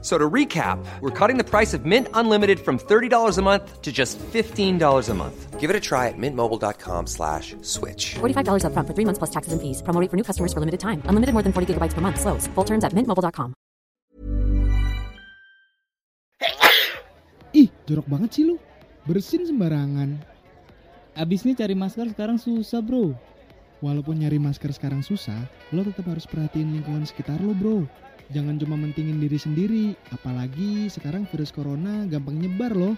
So to recap, we're cutting the price of Mint Unlimited from $30 a month to just $15 a month. Give it a try at mintmobile.com slash switch. $45 upfront for three months plus taxes and fees. Promo rate for new customers for limited time. Unlimited more than 40 gigabytes per month. Slows. Full terms at mintmobile.com. Ih, jorok banget sih lu. Bersin sembarangan. Abisnya cari masker sekarang susah bro Walaupun nyari masker sekarang susah, lo tetap harus perhatiin lingkungan sekitar lo, bro. Jangan cuma mentingin diri sendiri, apalagi sekarang virus corona gampang nyebar loh.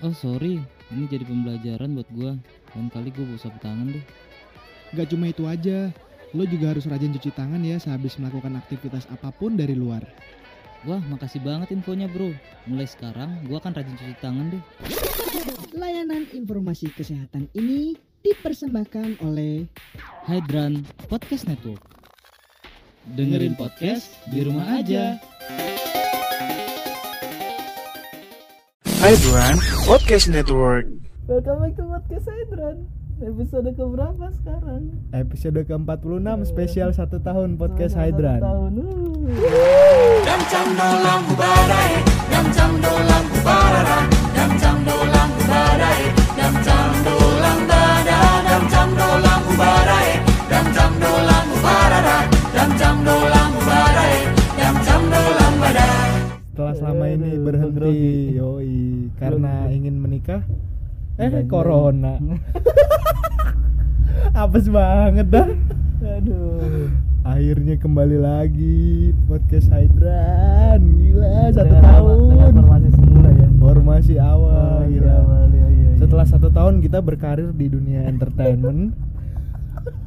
Oh sorry, ini jadi pembelajaran buat gua. Lain kali gua bawa sapu tangan deh. Gak cuma itu aja, lo juga harus rajin cuci tangan ya sehabis melakukan aktivitas apa pun dari luar. Wah makasih banget infonya bro. Mulai sekarang gua akan rajin cuci tangan deh. Layanan informasi kesehatan ini dipersembahkan oleh Hydran Podcast Network Dengerin podcast di rumah aja Hydran Podcast Network. Welcome back to podcast Hydran Episode keberapa sekarang? Episode ke-46 spesial satu tahun podcast Satu Hydran. tahun uh. Setelah selama ini berhenti, grogi. yoi, karena ingin menikah, eh Jangan. corona. Apes banget dah. Aduh Akhirnya kembali lagi podcast Hydran. Gila, satu Dengan tahun. Dengan formasi semula ya Formasi awal, Oh, gila. iya, awal, iya, iya, iya. Setelah satu tahun kita berkarir di dunia entertainment.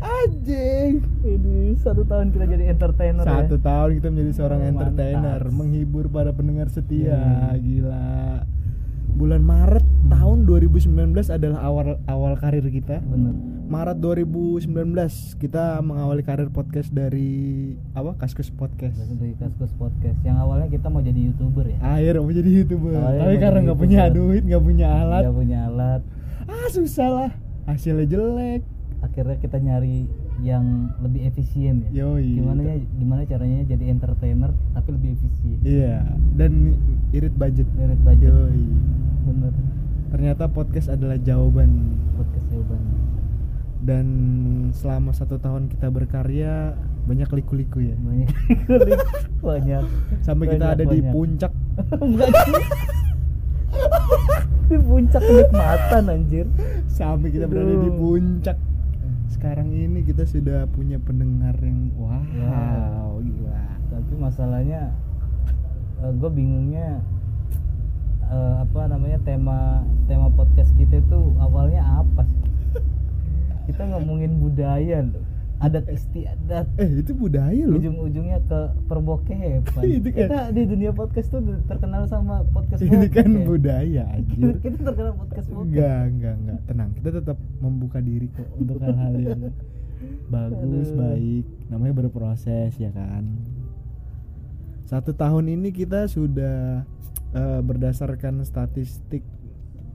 Anjing. Ini satu tahun kita jadi entertainer Satu ya tahun kita menjadi seorang Oh, entertainer, mantap. menghibur para pendengar setia. Hmm. Gila. Bulan Maret tahun 2019 adalah awal awal karir kita. Bener Maret 2019 kita mengawali karir podcast dari apa? Kaskus Podcast. Dari Kaskus Podcast Yang awalnya kita mau jadi youtuber ya Akhirnya mau jadi youtuber, Awalnya tapi karena nggak punya duit, nggak punya alat, Nggak punya alat ah susah lah. Hasilnya jelek. Akhirnya kita nyari yang lebih efisien ya. Yoi. gimana ya gimana caranya jadi entertainer tapi lebih efisien. Iya, dan irit budget. Irit budget. Yoi. bener. Ternyata podcast adalah jawaban. Podcast jawabannya dan selama satu tahun kita berkarya banyak liku-liku ya? Banyak kulik banyak. Sampai kita Banyak, ada di banyak. puncak. Enggak. Sih di puncak kenikmatan anjir. Sampai kita berada di puncak sekarang ini kita sudah punya pendengar yang wow Wow. gila. Tapi masalahnya gue bingungnya eh, apa namanya tema tema podcast kita tuh awalnya apa sih? Kita ngomongin budaya loh adat istiadat eh itu budaya loh. ujung-ujungnya ke perbokepan Itu kan- kita di dunia podcast tuh terkenal sama podcast ini kan bokep. budaya anjir. Kita terkenal podcast bokep enggak enggak enggak. Tenang kita tetap membuka diri kok untuk hal-hal yang bagus Aduh. baik. Namanya berproses ya kan? Satu tahun ini kita sudah eh, berdasarkan statistik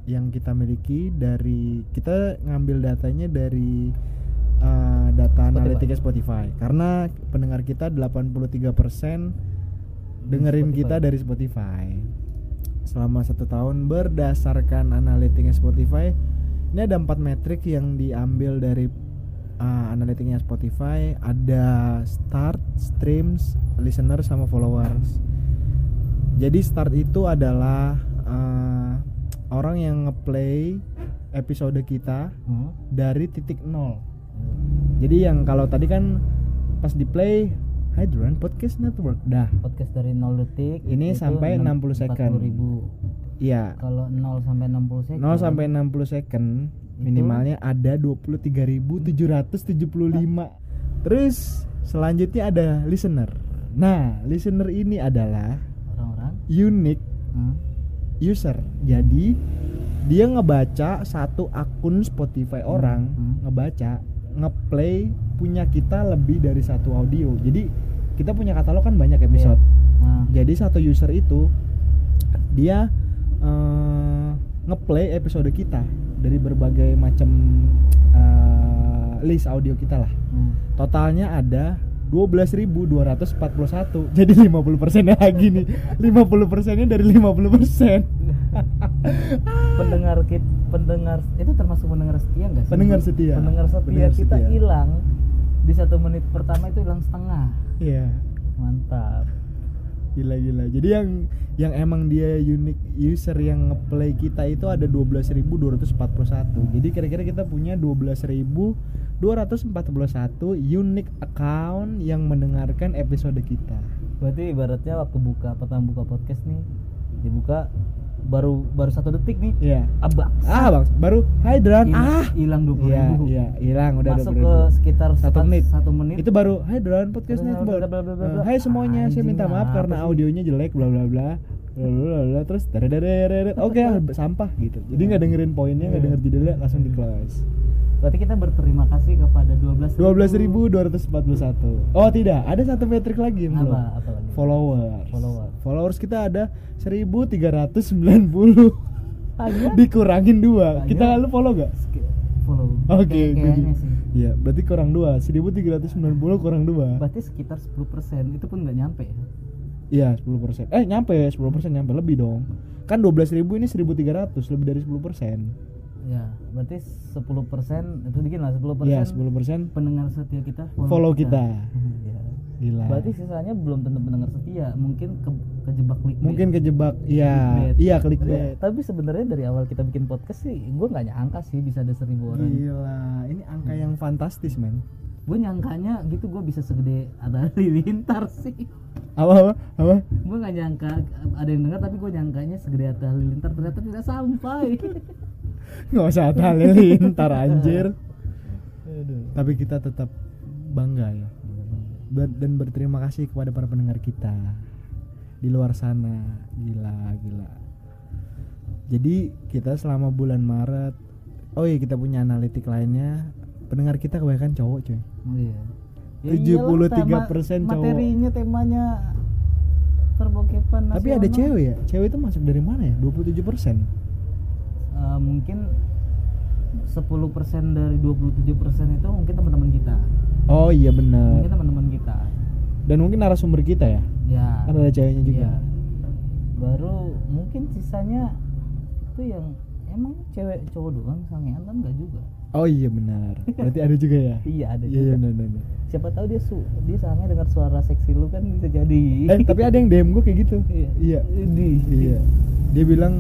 yang kita miliki dari kita ngambil datanya dari data Spotify. karena pendengar kita 83% dengerin Spotify. kita dari Spotify selama satu tahun berdasarkan analitiknya Spotify ini ada empat metrik yang diambil dari uh, analitiknya Spotify ada start, streams, listener sama followers. Jadi start itu adalah uh, orang yang ngeplay episode kita Hmm? dari titik nol. Jadi yang kalau tadi kan pas di play Hydran Podcast Network dah. podcast dari 0 detik Ini sampai enam- 60 second. 40 ribu Iya. kalau 0 sampai 60 second 0 sampai 60 second minimalnya ada 23.775. Terus selanjutnya ada listener. Nah, listener ini adalah orang-orang unique hmm? user. Jadi dia ngebaca satu akun Spotify orang, hmm. ngebaca, ngeplay punya kita lebih dari satu audio. Jadi kita punya katalog kan banyak episode. Nah, Jadi satu user itu dia eh, ngeplay episode kita dari berbagai macam eh, list audio kita lah. hmm. Totalnya ada 12.241. Jadi 50 persennya lagi nih. 50 persennya dari 50 persen. pendengar kit pendengar itu termasuk pendengar setia nggak sih? Pendengar setia. Pendengar setia Pendengar kita hilang di satu menit pertama itu hilang setengah. Iya. Mantap. Gila gila. Jadi yang yang emang dia unique user yang ngeplay kita itu ada 12.241. Jadi kira-kira kita punya 12.241 unique account yang mendengarkan episode kita. Berarti ibaratnya waktu buka pertama buka podcast nih dibuka baru baru satu detik nih. Iya. Abang. Ah, Bang, baru Hai Dran. Hilang- Ah. hilang 20 Iya, ribu. iya, hilang udah Masuk 20.000. ke sekitar Satu menit. Satu menit. Itu baru Hai Dran podcastnya itu baru. Hai semuanya, saya minta maaf karena audionya jelek bla bla bla. Bla. terus oke sampah gitu jadi nggak dengerin poinnya nggak denger judulnya langsung di close Berarti kita berterima kasih kepada 12 12.241 oh tidak ada satu metrik lagi yang belum Apa? Apa lagi? followers Follower. followers kita ada 1390 Hanya? dikurangin dua kita lalu follow gak follow. Oke, gue kayaknya sih. Iya, berarti kurang dua. 1390 kurang dua. Berarti sekitar 10% itu pun nggak nyampe ya. Iya, 10%. Eh, nyampe 10% nyampe lebih dong. Kan 12.000 ini 1.300, lebih dari 10%. Ya, berarti 10% itu dikit lah 10% Iya, 10% pendengar setia kita follow kita. Iya. Gila. Berarti sisanya belum tentu pendengar setia, mungkin ke, kejebak clickbait. mungkin kejebak. Iya, iya Tapi, clickbait. tapi sebenarnya dari awal kita bikin podcast sih, gue nggak nyangka sih bisa ada seribu orang. Gila, ini angka yang fantastis, men. Gue nyangkanya gitu gue bisa segede ada halilintar sih. Apa apa? Apa? Gue nggak nyangka ada yang dengar tapi gue nyangkanya segede Atta Halilintar ternyata tidak sampai. Nggak usah halilintar anjir. Aduh. Tapi kita tetap bangga ya. Ber- dan berterima kasih kepada para pendengar kita di luar sana. Gila, gila. Jadi kita selama bulan Maret Oh iya kita punya analitik lainnya Pendengar kita kebanyakan cowok cuy Oh iya. 73% iyalah, tema- cowok. Materinya temanya perbokepan Tapi ada cewek ya Cewek itu masuk dari mana ya? 27% Eh, mungkin 10% dari 27% itu mungkin teman-teman kita. Oh iya bener Mungkin teman-teman kita. Dan mungkin narasumber kita ya Ya. Kan ada ceweknya juga Iya. Baru mungkin sisanya itu yang emang cewek cowok doang sangean kan enggak juga. Oh iya benar. Berarti ada juga ya? Iya ada Iya juga. iya benar benar. Siapa tahu dia su dia sange dengar suara seksi lu kan bisa jadi. Eh tapi ada yang DM gue kayak gitu. Iya. Iya. Di. Iya. Dia bilang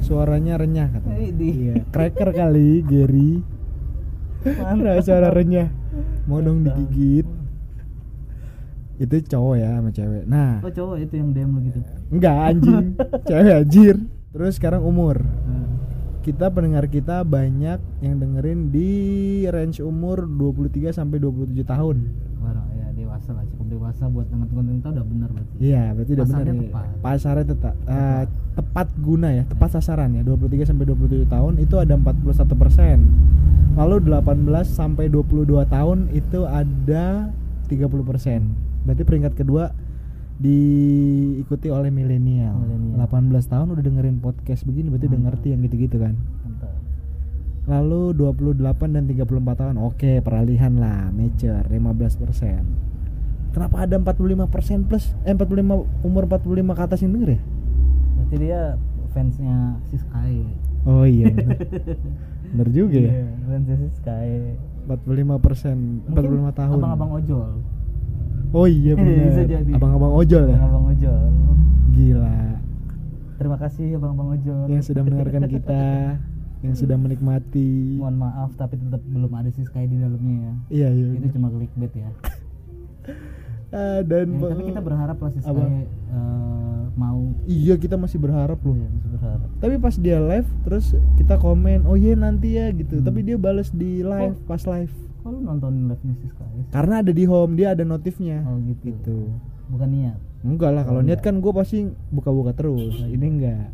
suaranya renyah katanya. Eh, di. Iya. Cracker kali Gary. Ada suara renyah. Mau dong digigit. Itu cowok ya sama cewek. Nah. Oh cowok itu yang DM lu gitu. Enggak anjing. Cewek anjir. Terus sekarang umur. Nah, Kita pendengar kita banyak yang dengerin di range umur 23 sampai 27 tahun Barang ya dewasa lah cukup dewasa buat konten kita udah benar berarti. Iya, berarti udah benar tepat. Pasarnya tetap eh, tepat guna ya, tepat sasaran ya. 23 sampai 27 tahun itu ada 41%. Lalu 18 sampai 22 tahun itu ada 30%. Berarti peringkat kedua diikuti oleh milenial. Milenial. 18 tahun udah dengerin podcast begini berarti udah ngerti yang gitu-gitu kan. Mantap. Lalu 28 dan 34 tahun oke peralihan lah mature 15% Kenapa ada 45% plus eh 45 umur 45 ke atas yang denger ya? Berarti dia fansnya si Sky. Oh iya bener, bener juga ya Iya, fansnya si Sky. 45% 45 tahun Abang-abang ojol. Oh iya bener jadi. Abang-abang ojol ya? Abang ojol. Gila Terima kasih abang-abang ojol. Yang sudah mendengarkan kita Yang sudah menikmati Mohon maaf tapi tetap belum ada si Sky di dalamnya ya. Iya iya Itu bener. cuma clickbait ya. Ah, Dan Ya, tapi kita berharap lah si Sky Apa? eh, mau Iya kita masih berharap loh Iya, masih berharap. tapi pas dia live terus kita komen oh iya nanti ya gitu Hmm. tapi dia bales di live pas live Kok lu nontonin live-nya si Sky? karena ada di home dia ada notifnya Oh gitu. gitu Bukan niat. enggak lah kalau Oh, niat kan gue pasti buka-buka terus ini enggak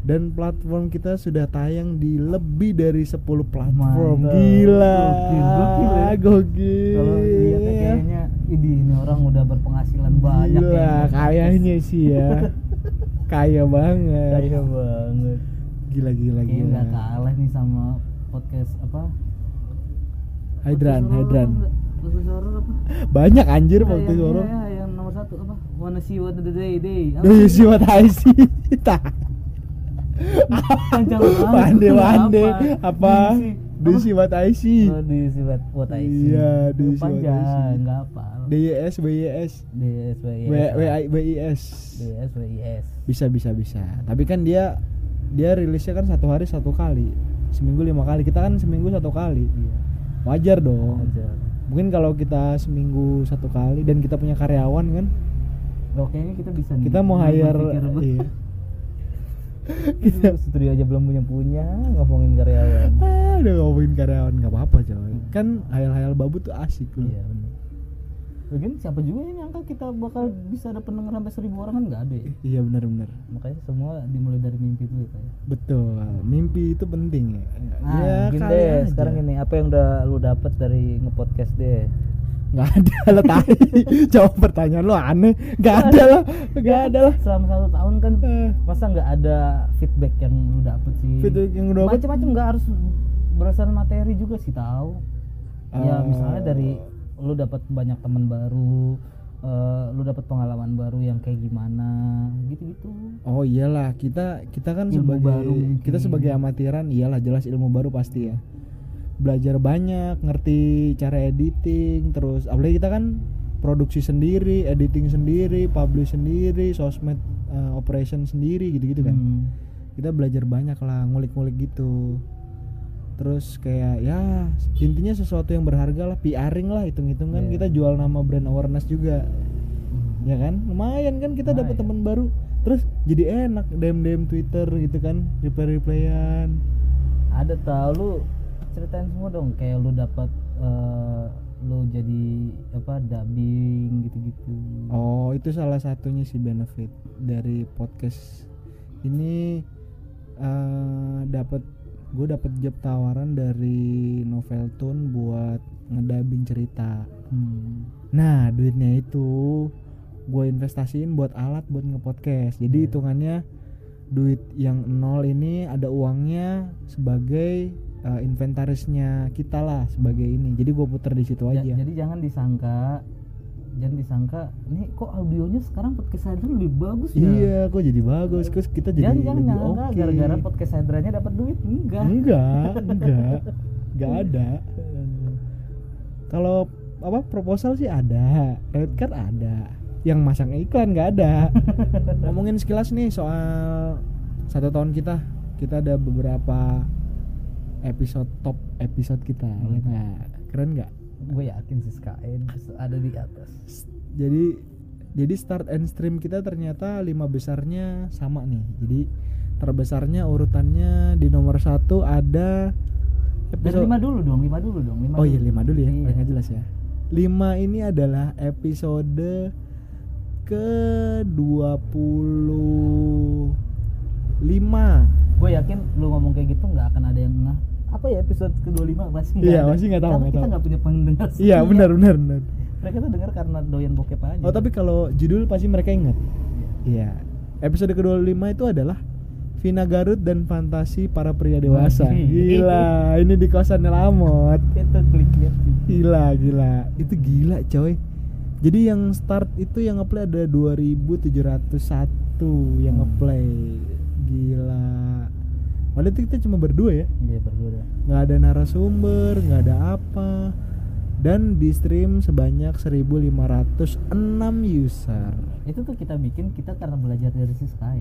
dan platform kita sudah tayang di lebih dari 10 platform. Mantap. Gila. Gokil, gokil ya. Gokil. kalau lihatnya kayaknya ini ini orang udah berpenghasilan banyak Gila, ya. kayaknya sih ya. Kaya banget. kaya banget Gila gila kayaknya gila. nggak kalah nih sama podcast apa Hydran, Hydran. horor apa Banyak anjir Ya, podcast yang, orang. ya, yang nomor satu apa wanna see what the day day Do you sih? see what I see? Tah. Panjang banget. Wande wande apa? Do you see what I see? Oh, do you see what, what I see? Iya, do you see what I see? nggak apa. DYS BYS DSWIS. W W I B I S. Bisa bisa bisa. Tapi kan dia dia rilisnya kan satu hari satu kali. Seminggu lima kali. Kita kan seminggu satu kali. Iya. Wajar dong. Wajar. Mungkin kalau kita seminggu satu kali dan kita punya karyawan kan, Oh, kayaknya kita bisa nih. kita mau hire iya. Kita studio aja belum punya punya ngomongin karyawan. Ah, udah ngomongin karyawan nggak apa-apa coy. Kan hayal-hayal babu tuh asik loh. Iya benar. Lagian siapa juga yang nyangka kita bakal bisa ada pendengar sampai seribu orang kan nggak ada ya. Iya benar-benar. Makanya semua dimulai dari mimpi dulu ya. Ya. Betul. Mimpi itu penting ya. Nah, ya gini deh, aja. sekarang ini apa yang udah lu dapet dari ngepodcast deh? nggak ada lah tai. Jawab pertanyaan lo aneh. Nggak ada lah. Nggak ada lah. Selama satu tahun kan Eh, masa nggak ada feedback yang lu dapet sih? Feedback yang lu dapet? Macam-macam nggak harus berdasarkan materi juga sih tahu. Ya Eh, misalnya dari lu dapat banyak teman baru, eh, lu dapat pengalaman baru yang kayak gimana, gitu-gitu. Oh iyalah kita kita kan Ilmu sebagai baru mungkin. kita sebagai amatiran iyalah jelas ilmu baru pasti ya. Belajar banyak, ngerti cara editing, terus apalagi kita kan produksi sendiri, editing sendiri, publish sendiri, sosmed eh, operation sendiri gitu-gitu kan. Hmm. Kita belajar banyak lah, ngulik-ngulik gitu. Terus kayak ya intinya sesuatu yang berharga lah, PRing lah hitung-hitung kan Iya. kita jual nama brand awareness juga. Ya kan? Lumayan kan kita dapat teman baru. Terus jadi enak DM DM Twitter gitu kan reply replyan Ada tau lu ceritain semua dong kayak lu dapat eh, lu jadi apa dubbing gitu-gitu. oh itu salah satunya sih benefit dari podcast ini eh dapat gue dapat job tawaran dari Noveltune buat ngedabing cerita Hmm. nah duitnya itu gue investasiin buat alat buat ngepodcast jadi Iya. hitungannya duit yang nol ini ada uangnya sebagai eh, inventarisnya kita lah sebagai ini jadi gue puter di situ Ja- aja Jadi jangan disangka jangan disangka nih kok audionya sekarang podcast saya lebih bagus ya. iya kok jadi bagus? Terus kita jadi jangan jangan lebih nyangka oke. gara-gara podcast Hydranya dapat duit enggak. enggak enggak enggak ada. Kalau apa proposal sih ada red card ada. Yang masang iklan nggak ada. Ngomongin sekilas nih soal satu tahun kita kita ada beberapa episode top episode kita ya nggak? keren nggak Gue yakin sih SKN ada di atas. jadi jadi start and stream kita ternyata lima besarnya sama nih jadi terbesarnya urutannya di nomor satu ada Dari lima dulu dong, lima dulu dong, lima oh dulu. iya lima dulu ya Iya. jelas ya lima ini adalah episode ke 25 Gue yakin lu ngomong kayak gitu nggak akan ada yang ngeh. Apa ya episode ke-25 pasti nggak Iya, masih nggak tahu, Karena nggak kita nggak punya pendengar. iya benar benar benar Mereka tuh dengar karena doyan bokep aja. oh tapi kalau judul pasti mereka ingat iya episode ke 25 itu adalah Vina Garut dan fantasi para pria dewasa gila ini di kosan Lamot itu klik lihat sih. Gila, gila. Itu gila, coy. Jadi yang start itu yang ngeplay ada 2701 yang Hmm. ngeplay. Gila. Padahal itu kita cuma berdua ya. Iya berdua dah. nggak ada narasumber, nggak ada apa. Dan di stream sebanyak 1506 user. Itu tuh kita bikin kita karena belajar dari si Sky.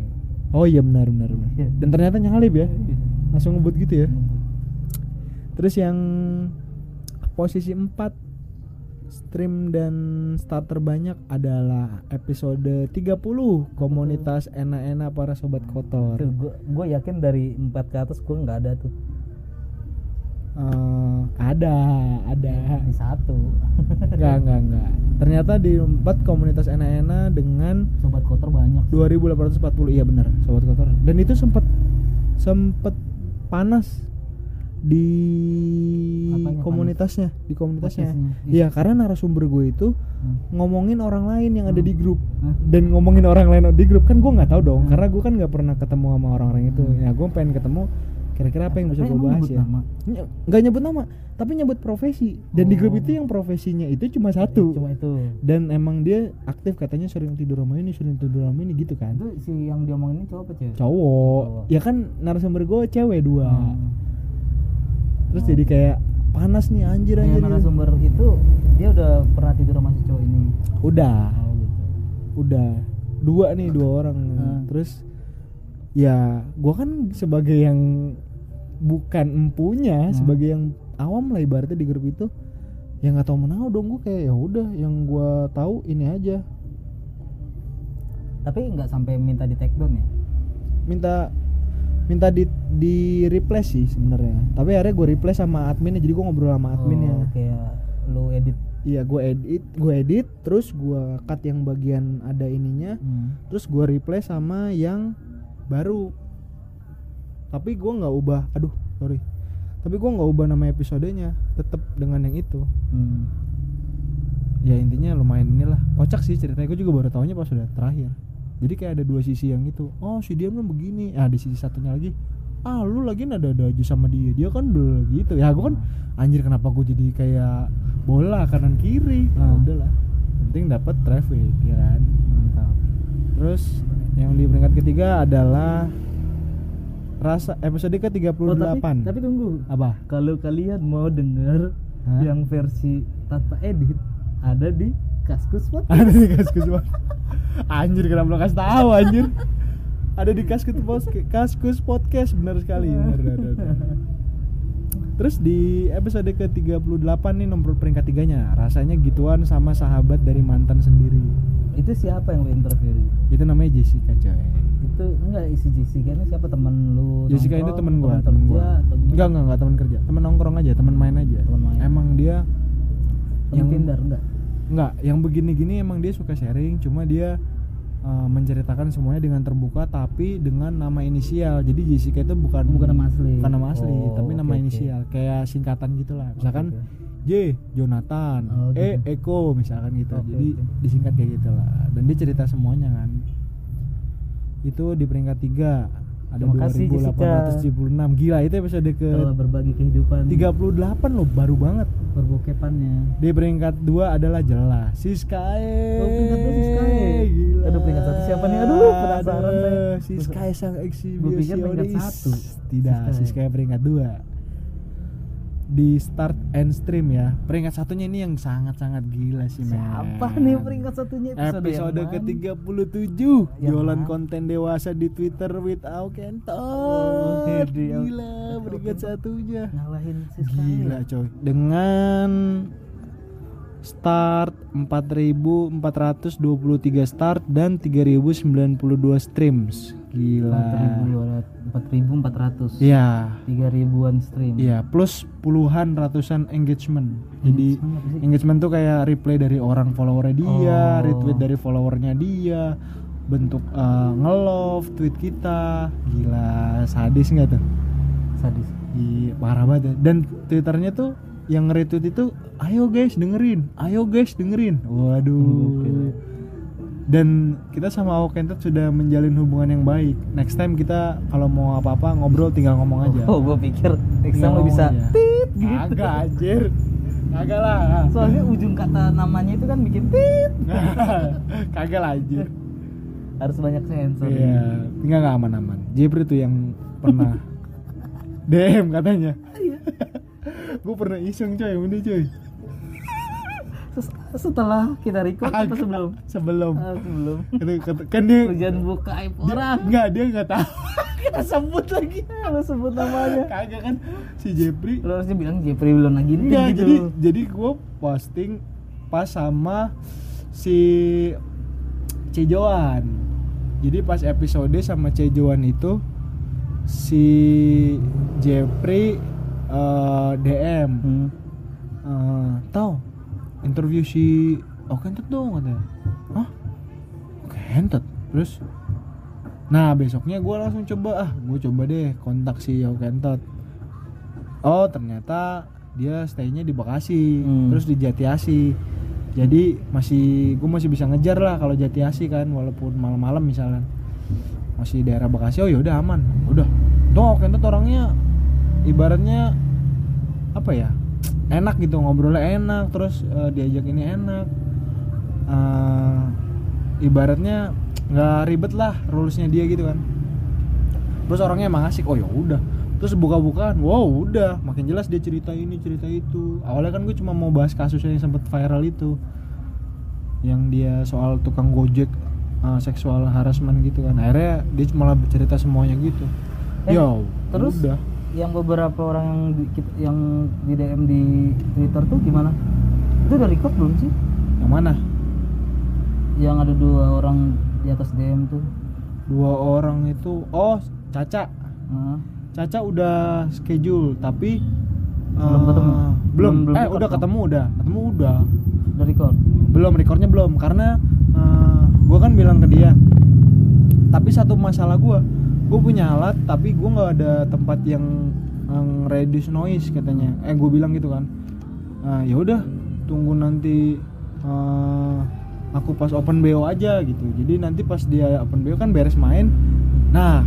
Oh iya benar benar. benar. Iya. Dan ternyata nyalip ya. Langsung ngebut gitu ya. Terus yang posisi 4 stream dan start terbanyak adalah episode 30 komunitas enak-enak para sobat kotor. Gue yakin dari empat ke atas gue nggak ada tuh Eh, ada, ada. di satu. Enggak, enggak, enggak. Ternyata di 4 komunitas enak-enak dengan Sobat kotor banyak. 2840 iya benar, sobat kotor. Dan itu sempat sempet panas di Apanya komunitasnya di komunitasnya. Iya karena narasumber gue itu Hmm. ngomongin orang lain yang ada di grup. Hah? dan ngomongin orang lain di grup kan gue nggak tahu dong. Karena gue kan nggak pernah ketemu sama orang-orang itu. Ya gue pengen ketemu kira-kira apa yang bisa gue bahas ya? nama? Nggak nyebut nama tapi nyebut profesi. Dan di grup Oh. itu yang profesinya itu cuma satu. Cuma itu. Dan emang dia aktif katanya sering tidur sama ini sering tidur sama ini gitu kan. Itu si yang diomongin ini cowok apa cewek? Cowok. Cowok. ya kan narasumber gue cewek dua. Hmm. Terus jadi kayak panas nih anjir Yang anjir narasumber itu dia udah pernah tidur sama si cowok ini. Udah. Oh gitu. Udah. Dua nih dua orang. Hmm. terus ya gua kan sebagai yang bukan empunya Hmm. sebagai yang awam lah ibaratnya di grup itu yang nggak tahu menau dong gue kayak ya udah yang gua tahu ini aja. Tapi nggak sampai minta di take down ya? Minta minta di di replace sih sebenarnya. Tapi akhirnya gue replace sama adminnya jadi gue ngobrol sama adminnya. Oh, kayak lu edit. Iya gue edit gue edit terus gue cut yang bagian ada ininya hmm. terus gue replace sama yang baru. Tapi gue nggak ubah aduh sorry. Tapi gue nggak ubah nama episodenya tetap dengan yang itu. Hmm. ya intinya lumayan inilah. Kocak sih ceritanya gue juga baru tahunya pas sudah terakhir jadi kayak ada dua sisi yang itu. Oh si dia kan begini. Ah di sisi satunya lagi. Ah lu lagi ada ada aja sama dia. Dia kan dulu gitu. Ya gue kan anjir kenapa gue jadi kayak bola kanan kiri? Ya Hmm. udahlah. Penting dapat traffic ya kan? Mantap. Terus yang di peringkat ketiga adalah rasa episode ke 38. Oh, tapi, tapi tunggu. Apa? kalau kalian mau denger Hah? yang versi tanpa edit ada di Kaskus. Ada di Kaskus Anjir kenapa lo kasih tahu anjir? Ada di Kaskus Podcast, Kaskus Podcast benar sekali. Benar, benar, benar. Terus di episode ke 38 nih nomor peringkat tiganya rasanya gituan sama sahabat dari mantan sendiri. itu siapa yang lu interview? Itu namanya Jessica coy. Itu enggak isi Jessica ini siapa teman lu? Jessica itu temen gua, temen temen gua. atau? Enggak, enggak, enggak teman kerja, teman nongkrong aja, teman main aja. Temen main. Emang dia Temen yang- Tinder enggak? Enggak, yang begini-gini emang dia suka sharing, cuma dia uh, menceritakan semuanya dengan terbuka tapi dengan nama inisial. Jadi Jessica itu bukan Bukan nama asli. Bukan nama asli, Oh, tapi nama oke. inisial, kayak singkatan gitulah. Misalkan oke. J Jonathan, Oh, E gitu. Eko misalkan gitu. Oke, Jadi oke. disingkat kayak gitulah. Dan dia cerita semuanya kan. Itu di peringkat 3 ada Terima kasih, 2876. Gila, itu episode ke Telah berbagi kehidupan 38 loh, baru banget. perbokepannya. Di peringkat 2 adalah jelas Siskae. Oh, peringkat dua Siskae. Gila. Aduh, peringkat satu siapa nih? Aduh, penasaran Aduh, saya. Siskae sang Gua pikir peringkat eksibisionis. satu. Tidak, Siskae. Siskae peringkat 2 di start and stream ya. Peringkat satunya ini yang sangat-sangat gila sih, men. Siapa nih peringkat satunya? Episode, Episode mana? ke-37. Yang Jualan mana? konten dewasa di Twitter with Aukentot Oh, Hedi, Gila peringkat satunya. Ngalahin Siska Gila coy. Dengan Start 4423 start dan 3092 streams Gila 4400 Iya 3 ribuan stream Iya plus puluhan ratusan engagement Jadi Engagement tuh kayak replay dari orang followernya dia Oh. Retweet dari followernya dia Bentuk eh, nge-love tweet kita Gila sadis nggak tuh? sadis Iya, parah banget ya. Dan twitternya tuh yang nge-retweet itu, ayo guys dengerin, ayo guys dengerin. Waduh. Gokil. Dan kita sama Awokentet sudah menjalin hubungan yang baik. Next time kita kalau mau apa-apa ngobrol tinggal ngomong aja. oh gue pikir next time lo bisa aja. tit gitu Agak anjir. Kagak lah. soalnya ujung kata namanya itu kan bikin tit Kagak lah anjir. harus banyak sensor Iya, tinggal nggak aman-aman. Jepri tuh yang pernah DM katanya. Gue pernah iseng coy, ini coy. Setelah kita record atau sebelum Sebelum. Ah, sebelum kan dia hujan buka aib orang Enggak, dia nggak tahu. Kita sebut lagi. lo sebut namanya Kagak kan si Jepri. lo harusnya bilang Jeffrey belum lagi Enggak, gitu jadi jadi gue posting pas sama si Cejoan. Jadi pas episode sama Cejoan itu si Jepri eh, DM Hmm. eh tahu interview si oh Kentet dong katanya. Hah? Kentet terus? Nah besoknya gue langsung coba. Ah gue coba deh kontak si Kentot oh ternyata dia stay-nya di Bekasi Hmm. terus di Jatiasi. Jadi masih gue masih bisa ngejar lah kalau Jatiasi kan walaupun malam-malam misalnya. Masih daerah Bekasi oh yaudah aman. Udah. Tuh Yao Kentot orangnya ibaratnya apa ya enak gitu ngobrolnya enak terus eh, diajak ini enak. Eh, ibaratnya nggak ribet lah rulesnya dia gitu kan. Terus orangnya emang asik oh ya udah. Terus buka-bukaan wow udah. Makin jelas dia cerita ini cerita itu. Awalnya kan gue cuma mau bahas kasusnya yang sempet viral itu. Yang dia soal tukang gojek eh, seksual harassment gitu kan. Akhirnya dia malah bercerita semuanya gitu. Eh, yo terus udah yang beberapa orang yang di, yang di DM di Twitter tuh gimana? Itu udah record belum sih? Yang mana? Yang ada dua orang di atas DM tuh. Dua orang itu oh Caca. Caca udah schedule tapi Belum eh, ketemu? belum, Belum- belum eh record udah dong? ketemu udah. Ketemu udah. Udah record? Belum recordnya belum. Karena eh, gua kan bilang ke dia tapi satu masalah gua gue punya alat tapi gua nggak ada tempat yang, yang reduce noise katanya eh gue bilang gitu kan nah, ya udah tunggu nanti eh, aku pas open BO aja gitu jadi nanti pas dia open BO kan beres main nah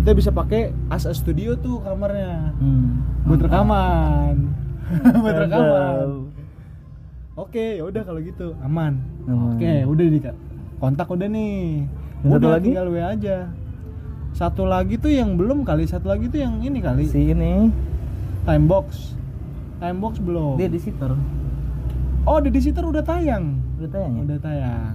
kita bisa pakai as a studio tuh kamarnya hmm. buat rekaman buat rekaman. Oke, ya udah kalau gitu aman. Aman. Oke, udah di kontak udah nih. Yang udah lagi? tinggal W aja. Satu lagi tuh yang belum kali, satu lagi tuh yang ini kali. si ini Timebox. Timebox belum. dia di sitter Oh, di Sitter udah tayang. udah tayang ya Udah tayang.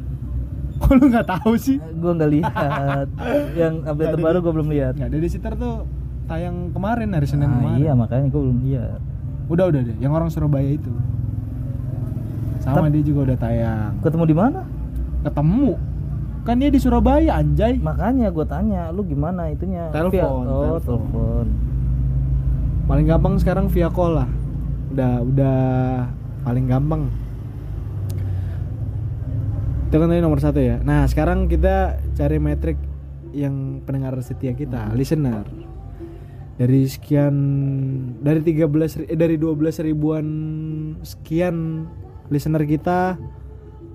Kok lu nggak tahu sih? gue nggak lihat yang update terbaru gue belum lihat Nggak, di Sitter tuh tayang kemarin hari Senin Ah, kemarin. iya makanya gue belum lihat Udah udah deh, yang orang Surabaya itu. Sama Tep- dia juga udah tayang. ketemu di mana Ketemu. Kan dia di Surabaya anjay. makanya gue tanya lu gimana itunya? Telepon, Via- oh telepon. paling gampang sekarang via call lah. Udah udah paling gampang. Itu kan tadi nomor satu ya. Nah sekarang kita cari metrik yang pendengar setia kita listener. Dari sekian dari 13 ri- eh, dari 12 ribuan sekian listener kita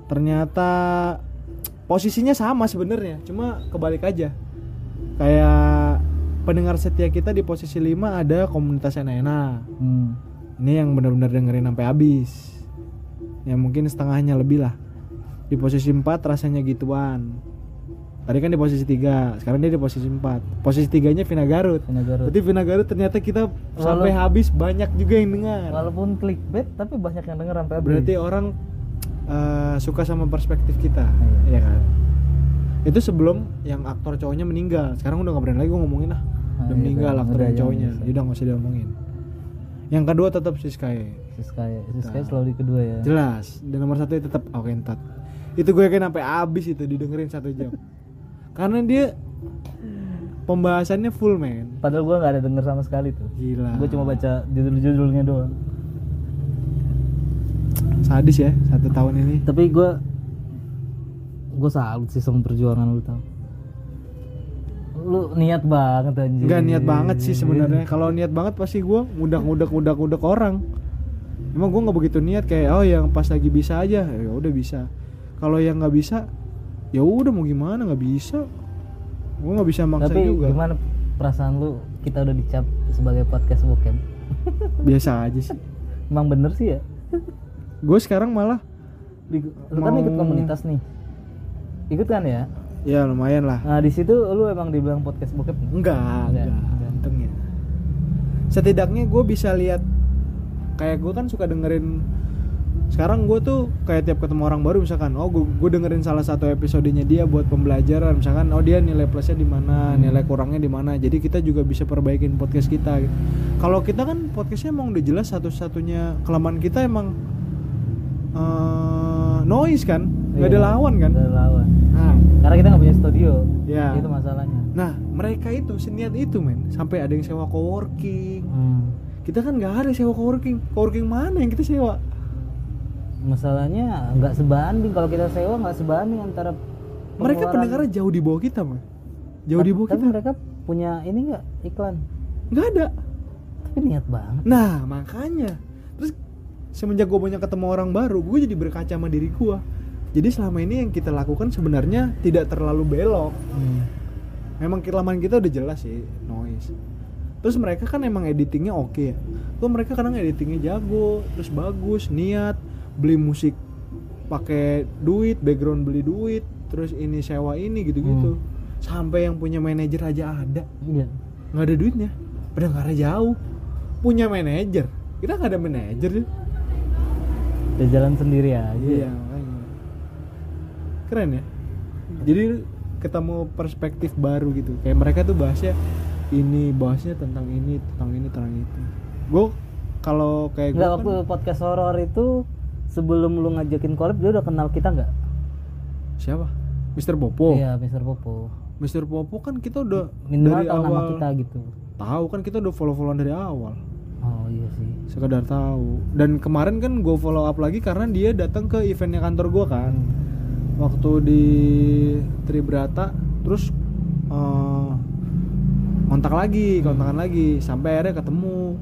ternyata posisinya sama sebenarnya cuma kebalik aja. Kayak pendengar setia kita di posisi 5 ada komunitas enak-enak. Hmm. ini yang benar-benar dengerin sampai habis. Ya mungkin setengahnya lebih lah. Di posisi 4 rasanya gituan. Tadi kan di posisi 3 sekarang dia di posisi 4 posisi tiganya Vina Garut. Vina Garut. berarti Vina Garut ternyata kita sampai habis banyak juga yang dengar. walaupun clickbait tapi banyak yang denger sampai habis. Berarti orang eh, suka sama perspektif kita Iya. ya kan? Itu sebelum yang aktor cowoknya meninggal. Sekarang udah nggak berani lagi gue ngomongin lah. Ah, udah iya, meninggal aktor udah, cowoknya. bisa. udah nggak usah diomongin. Yang kedua tetap si Sky. Siska Siska selalu di kedua ya. Jelas. Dan nomor satu tetap Awentat itu gue yakin sampai habis itu didengerin satu jam. Karena dia pembahasannya full man padahal gue nggak ada denger sama sekali tuh. Gila. Gue cuma baca judul-judulnya doang sadis ya satu tahun ini tapi gue gue salut sih sama perjuangan lu tau lu niat banget anjir Enggak niat banget sih sebenarnya. Kalau niat banget pasti gua ngudak-ngudak ngudak-ngudak orang. Emang gua nggak begitu niat kayak oh yang pas lagi bisa aja, ya udah bisa. Kalau yang nggak bisa, ya udah mau gimana nggak bisa. Gua nggak bisa maksa tapi juga. gimana perasaan lu kita udah dicap sebagai podcast bokep Biasa aja sih. emang bener sih ya Gue sekarang malah Di- lu kan ikut komunitas nih ikut kan ya ya lumayan lah. nah di situ lu emang dibilang podcast bokep nggak? Enggak, Enggak, enggak, enggak. untungnya. Setidaknya gue bisa lihat kayak gue kan suka dengerin sekarang gue tuh kayak tiap ketemu orang baru misalkan oh gue dengerin salah satu episodenya dia buat pembelajaran misalkan oh dia nilai plusnya di mana nilai kurangnya di mana jadi kita juga bisa perbaikin podcast kita gitu. kalau kita kan podcastnya emang udah jelas satu-satunya kelemahan kita emang eh, noise kan? Nggak ada Iya, lawan kan? Ada lawan. Nah. Karena kita nggak punya studio. Ya. itu masalahnya. Nah, mereka itu seniat itu, men. Sampai ada yang sewa coworking. hmm. Kita kan nggak ada sewa coworking. Coworking mana yang kita sewa? masalahnya nggak sebanding. Kalau kita sewa nggak sebanding antara mereka pendengarnya jauh di bawah kita mah jauh di bawah tapi kita. mereka punya ini nggak? Iklan? Nggak ada. Tapi niat banget. Nah makanya. Terus semenjak gue banyak ketemu orang baru gue jadi berkaca sama diri gue jadi selama ini yang kita lakukan sebenarnya tidak terlalu belok. Hmm. memang kelemahan kita udah jelas sih noise. Terus mereka kan emang editingnya oke ya. Tuh mereka kadang editingnya jago terus bagus niat beli musik pakai duit background beli duit terus ini sewa ini gitu-gitu. Sampai yang punya manajer aja ada. Iya. Nggak ada duitnya. Pendengarnya jauh. Punya manajer. Kita nggak ada manajer sih udah jalan sendiri aja. Iya makanya. Keren ya. Jadi ketemu perspektif baru gitu. Kayak mereka tuh bahasnya ini bahasnya tentang ini tentang ini tentang itu. Gue kalau kayak gue kan, waktu podcast horor itu sebelum lu ngajakin collab dia udah kenal kita nggak? Siapa? Mister Popo? Iya Mister Popo. Mister Popo kan kita udah minimal dari tahu nama awal kita gitu. Tahu kan kita udah follow followan dari awal oh iya sih. Sekedar tahu. Dan kemarin kan gue follow up lagi karena dia datang ke eventnya kantor gue kan. Waktu di Tribrata terus eh, kontak lagi kontakan lagi. Sampai akhirnya ketemu.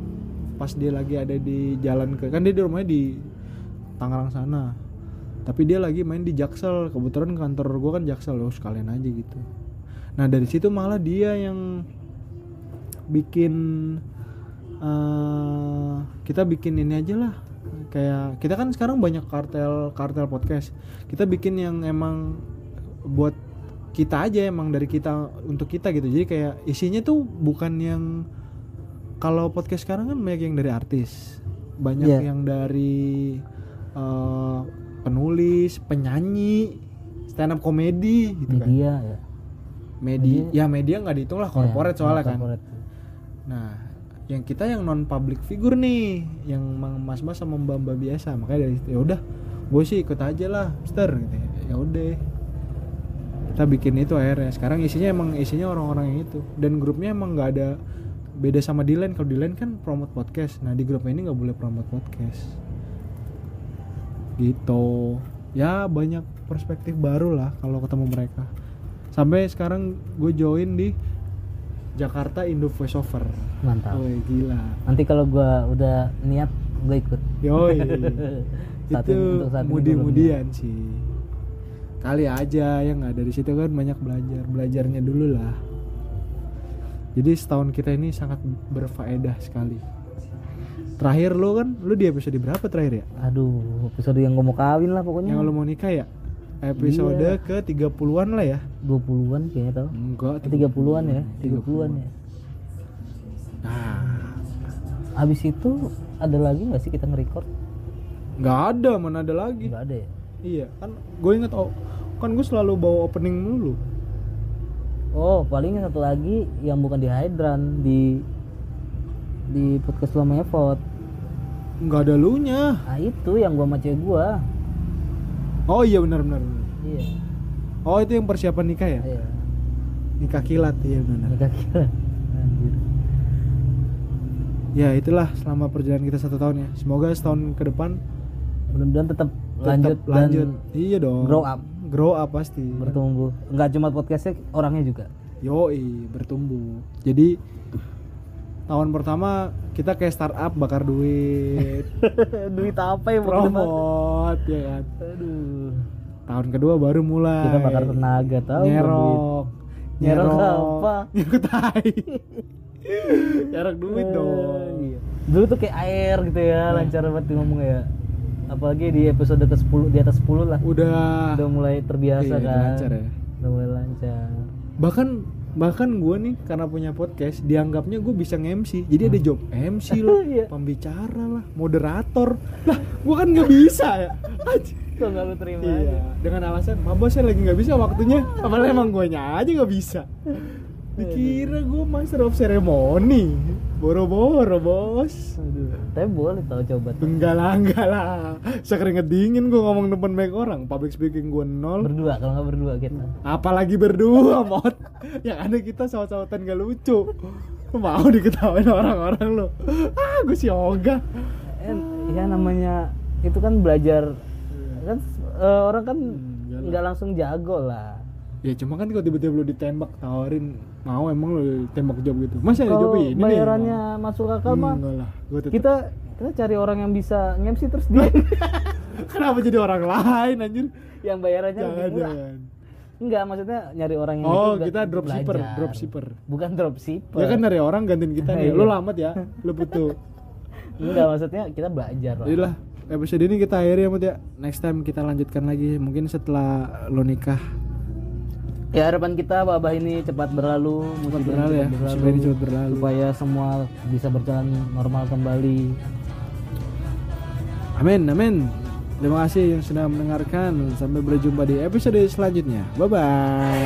Pas dia lagi ada di jalan ke kan dia di rumahnya di Tangerang sana. Tapi dia lagi main di Jaksel. Kebetulan kantor gue kan Jaksel loh sekalian aja gitu. Nah dari situ malah dia yang bikin eh kita bikin ini aja lah. Kayak kita kan sekarang banyak kartel kartel podcast. Kita bikin yang emang buat kita aja emang dari kita untuk kita gitu. Jadi kayak isinya tuh bukan yang kalau podcast sekarang kan banyak yang dari artis. Banyak Iya. yang dari eh, penulis penyanyi stand up komedi gitu kan. Media ya. Media ya media nggak dihitung lah corporate Ya, soalnya kan. corporate. nah yang kita yang non public figure nih yang mas-mas sama mbak-mbak biasa. Makanya dari ya udah gue sih ikut aja lah mister gitu ya. ya udah. Kita bikin itu akhirnya. Sekarang isinya emang isinya orang-orang yang itu. Dan grupnya emang nggak ada beda sama di lain kalau di lain kan promote podcast. Nah di grup ini nggak boleh promote podcast. Gitu. Ya banyak perspektif baru lah kalau ketemu mereka. Sampai sekarang gue join di Jakarta Indo Voiceover. Mantap. Woi gila. Nanti kalau gua udah niat gue ikut. Yoi. Saat itu mudi-mudian sih. Kali aja yang nggak dari situ kan banyak belajar belajarnya dulu lah. Jadi setahun kita ini sangat berfaedah sekali. Terakhir lo kan lo di episode berapa terakhir ya? Aduh episode yang gue mau kawin lah pokoknya. Yang lo mau nikah ya episode Iya. ke 30-an lah ya. 20-an kayaknya tau. Enggak 30-an ya 30-an ya. Nah. Habis itu ada lagi nggak sih kita nge-record? Nggak ada mana ada lagi. Nggak ada ya? Iya kan gue inget oh kan gue selalu bawa opening dulu oh paling satu lagi yang bukan di Hydran di di podcast lama Evot. Nggak ada lu nya nah itu yang gua sama cewek gua oh iya benar benar iya. Oh itu yang persiapan nikah ya? Iya. Nikah kilat iya benar. Nikah kira anjir. Ya itulah selama perjalanan kita satu tahun ya. Semoga setahun ke depan mudah-mudahan tetap tetap lanjut lanjut. Dan iya dong. grow up. Grow up pasti. Bertumbuh. Nggak cuma podcastnya orangnya juga. Yoi bertumbuh. Jadi tahun pertama kita kayak startup bakar duit. Duit apa bakar? promote ya kan? Aduh. Tahun kedua baru mulai. Kita bakar tenaga tahu buat duit. nyerok Nyerok. apa? nyerok tai nyerok duit Eh, dong. iya. dulu tuh kayak air gitu ya lancar banget ngomong ya. Apalagi di episode ke 10 di atas 10 lah. Udah. Udah mulai terbiasa Iya, udah kan. lancar ya. udah mulai lancar. Bahkan bahkan gue nih karena punya podcast dianggapnya gue bisa nge-MC jadi ada job MC lah Iya. pembicara lah moderator. Lah gue kan nggak bisa ya. Kok nggak lu terima iya dengan alasan mabos saya lagi nggak bisa waktunya. Padahal emang gue aja nggak bisa dikira gue master of ceremony. Boro-boro bos. Aduh, tapi boleh tau coba. Tuh. enggak lah. Enggak lah sekeringet dingin gue ngomong depan banyak orang. Public speaking gue nol. Berdua kalau nggak berdua kita. Apalagi berdua mot yang ada kita saut-sautan gak lucu. Lu mau diketawain orang-orang lo ah gue sih ogah Eh, ya namanya itu kan belajar. Kan eh, orang kan Hmm, nggak langsung jago lah. Ya cuma kan kalau tiba-tiba lu ditembak tawarin mau emang lu tembak job gitu? Masa ada job ini nih? bayarannya masuk akal Hmm, mah enggak lah. Kita kita cari orang yang bisa ngemsi terus dia. Kenapa jadi orang lain anjir? Yang bayarannya lebih jangan murah. jangan. Enggak maksudnya nyari orang yang oh itu kita dropshipper dropshipper. Bukan dropshipper. Ya kan dari orang gantiin kita nih. Iya. lu lamat ya lu butuh enggak maksudnya kita belajar lah. Yaudah episode ini kita akhiri ya Mut ya. Next time kita lanjutkan lagi. Mungkin setelah lo nikah ya harapan kita wabah ini cepat berlalu cepat berlalu ya musibah ini cepat berlalu. supaya semua bisa berjalan normal kembali. Amin amin. Terima kasih yang sudah mendengarkan. Sampai berjumpa di episode selanjutnya. Bye bye